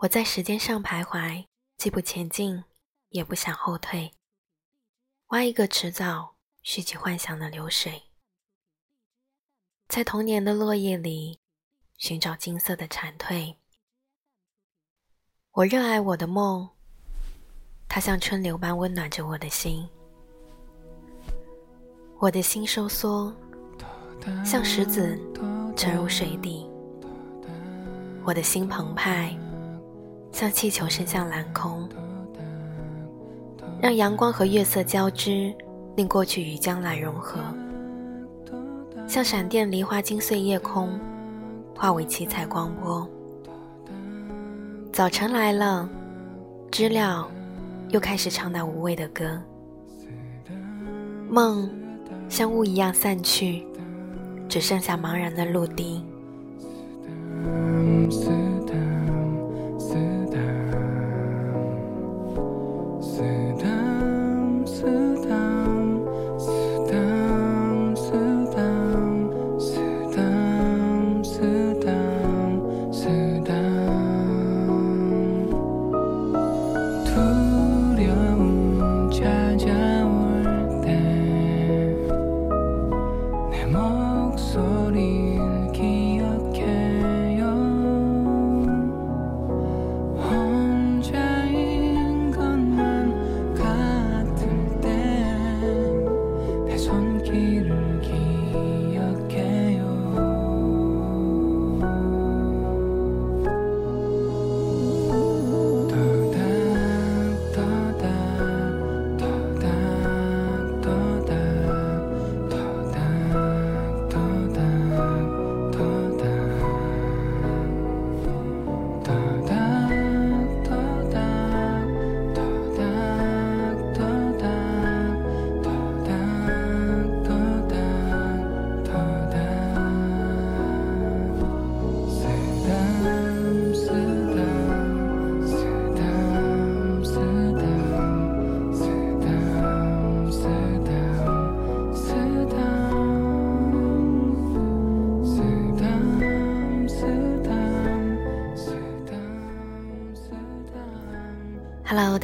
我在时间上徘徊，既不前进，也不想后退。挖一个迟早蓄起幻想的流水，在童年的落叶里寻找金色的蝉蜕。我热爱我的梦，它像春流般温暖着我的心。我的心收缩，像石子沉入水底。我的心澎湃。像气球升向蓝空，让阳光和月色交织，令过去与将来融合。像闪电梨花惊碎夜空，化为七彩光波。早晨来了，知了又开始唱那无味的歌。梦像雾一样散去，只剩下茫然的陆地。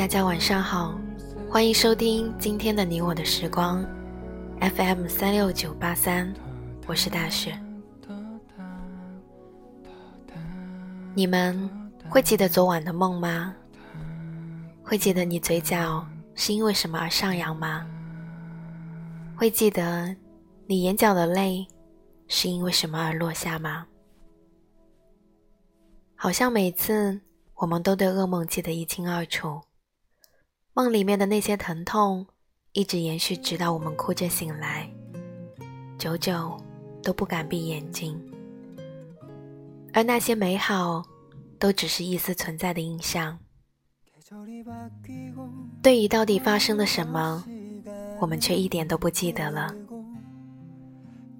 大家晚上好，欢迎收听今天的你我的时光，FM 三六九八三，我是大雪。你们会记得昨晚的梦吗？会记得你嘴角是因为什么而上扬吗？会记得你眼角的泪是因为什么而落下吗？好像每次。我们都对噩梦记得一清二楚，梦里面的那些疼痛一直延续，直到我们哭着醒来，久久都不敢闭眼睛。而那些美好，都只是一丝存在的印象。对于到底发生了什么，我们却一点都不记得了。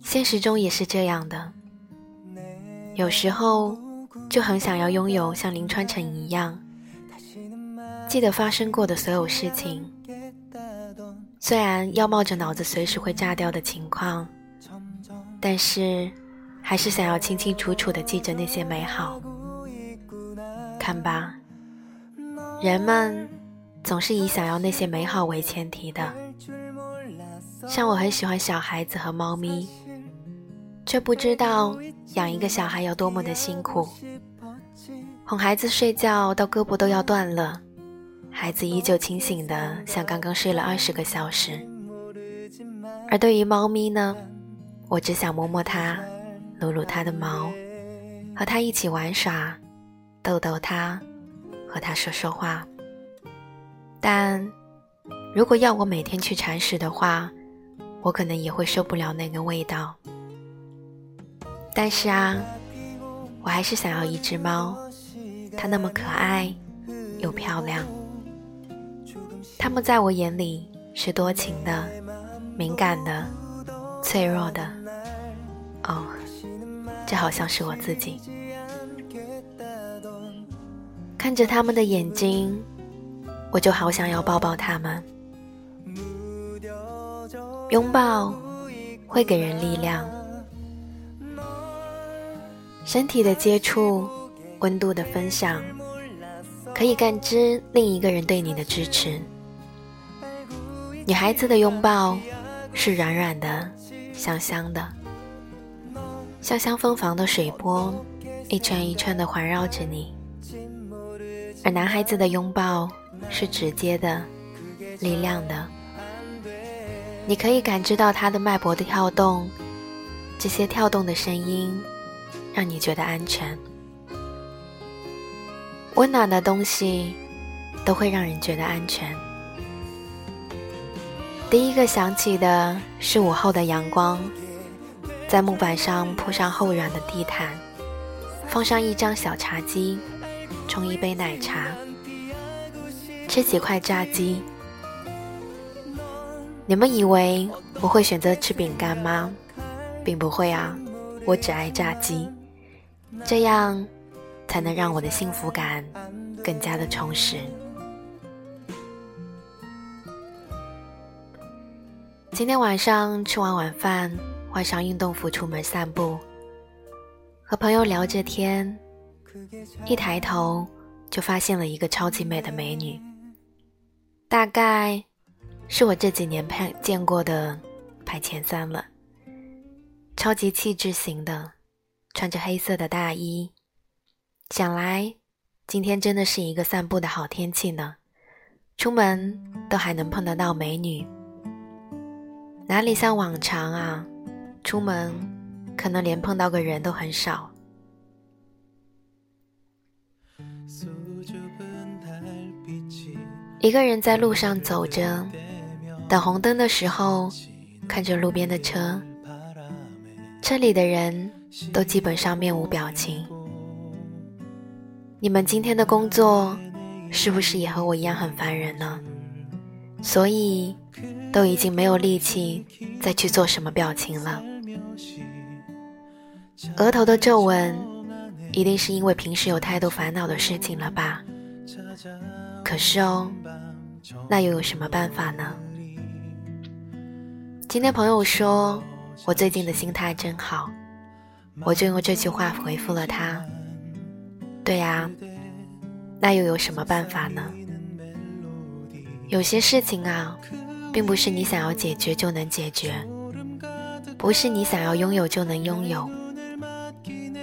现实中也是这样的，有时候。就很想要拥有像林川成一样，记得发生过的所有事情。虽然要冒着脑子随时会炸掉的情况，但是还是想要清清楚楚的记着那些美好。看吧，人们总是以想要那些美好为前提的。像我很喜欢小孩子和猫咪。却不知道养一个小孩有多么的辛苦，哄孩子睡觉到胳膊都要断了，孩子依旧清醒的像刚刚睡了二十个小时。而对于猫咪呢，我只想摸摸它，撸撸它的毛，和它一起玩耍，逗逗它，和它说说话。但如果要我每天去铲屎的话，我可能也会受不了那个味道。但是啊，我还是想要一只猫，它那么可爱又漂亮。他们在我眼里是多情的、敏感的、脆弱的。哦，这好像是我自己。看着他们的眼睛，我就好想要抱抱他们。拥抱会给人力量。身体的接触，温度的分享，可以感知另一个人对你的支持。女孩子的拥抱是软软的、香香的，像香蜂房的水波，一圈一圈的环绕着你；而男孩子的拥抱是直接的、力量的，你可以感知到他的脉搏的跳动，这些跳动的声音让你觉得安全。温暖的东西都会让人觉得安全。第一个想起的是午后的阳光，在木板上铺上厚软的地毯，放上一张小茶几，冲一杯奶茶，吃几块炸鸡。你们以为我会选择吃饼干吗？并不会啊，我只爱炸鸡。这样。才能让我的幸福感更加的充实。今天晚上吃完晚饭，换上运动服出门散步，和朋友聊着天，一抬头就发现了一个超级美的美女，大概是我这几年拍见过的排前三了，超级气质型的，穿着黑色的大衣。想来，今天真的是一个散步的好天气呢。出门都还能碰得到美女，哪里像往常啊？出门可能连碰到个人都很少。一个人在路上走着，等红灯的时候，看着路边的车，车里的人都基本上面无表情。你们今天的工作是不是也和我一样很烦人呢？所以都已经没有力气再去做什么表情了。额头的皱纹，一定是因为平时有太多烦恼的事情了吧？可是哦，那又有什么办法呢？今天朋友说我最近的心态真好，我就用这句话回复了他。对呀，那又有什么办法呢？有些事情啊，并不是你想要解决就能解决，不是你想要拥有就能拥有。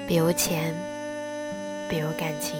比如钱，比如感情。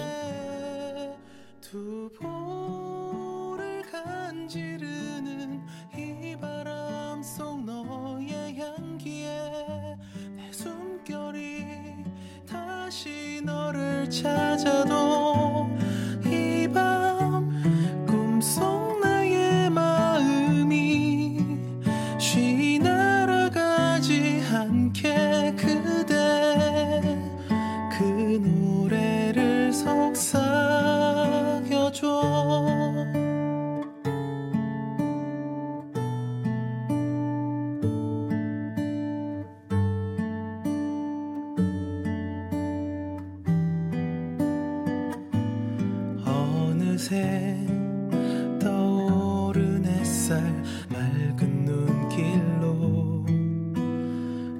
햇살 맑은 눈길로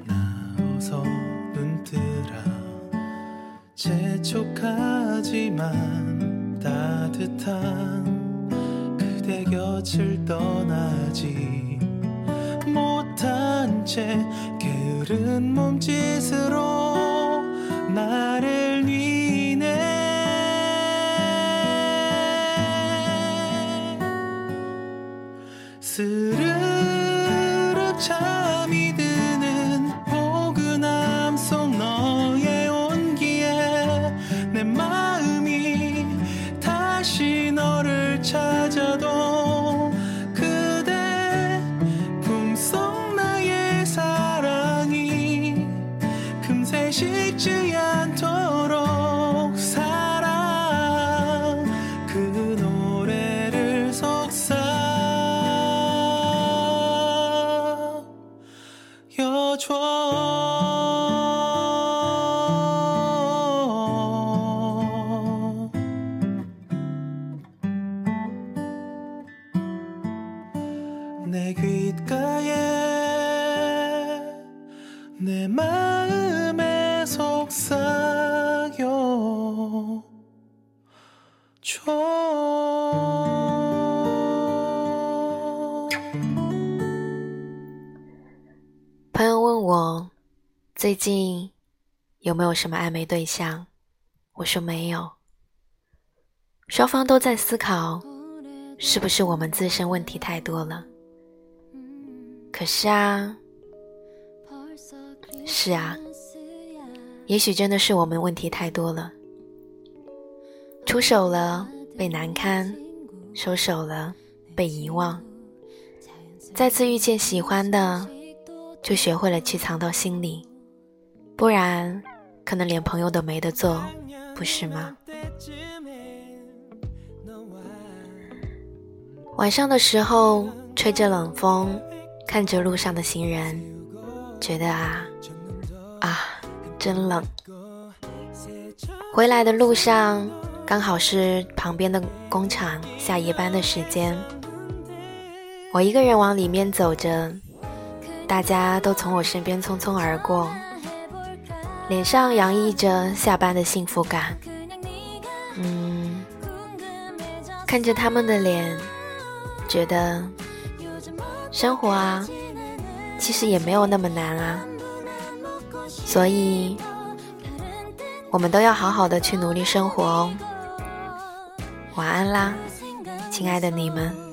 나어서 눈뜨라. 재촉하지만 따뜻한 그대 곁을 떠나지 못한 채 게으른 몸짓으로 날 치지 않도록 사랑 그 노래를 속삭여줘. 내 귓가에 내 마음에 朋友问我最近有没有什么暧昧对象？我说没有。双方都在思考是不是我们自身问题太多了？可是啊是啊也许真的是我们问题太多了。出手了被难堪，收手了被遗忘，再次遇见喜欢的，就学会了去藏到心里。不然，可能连朋友都没得做，不是吗？晚上的时候，吹着冷风，看着路上的行人，觉得啊啊，真冷。回来的路上，刚好是旁边的工厂下夜班的时间，我一个人往里面走着，大家都从我身边匆匆而过。脸上洋溢着下班的幸福感，嗯，看着他们的脸，觉得生活啊，其实也没有那么难啊，所以，我们都要好好的去努力生活哦。晚安啦，亲爱的你们。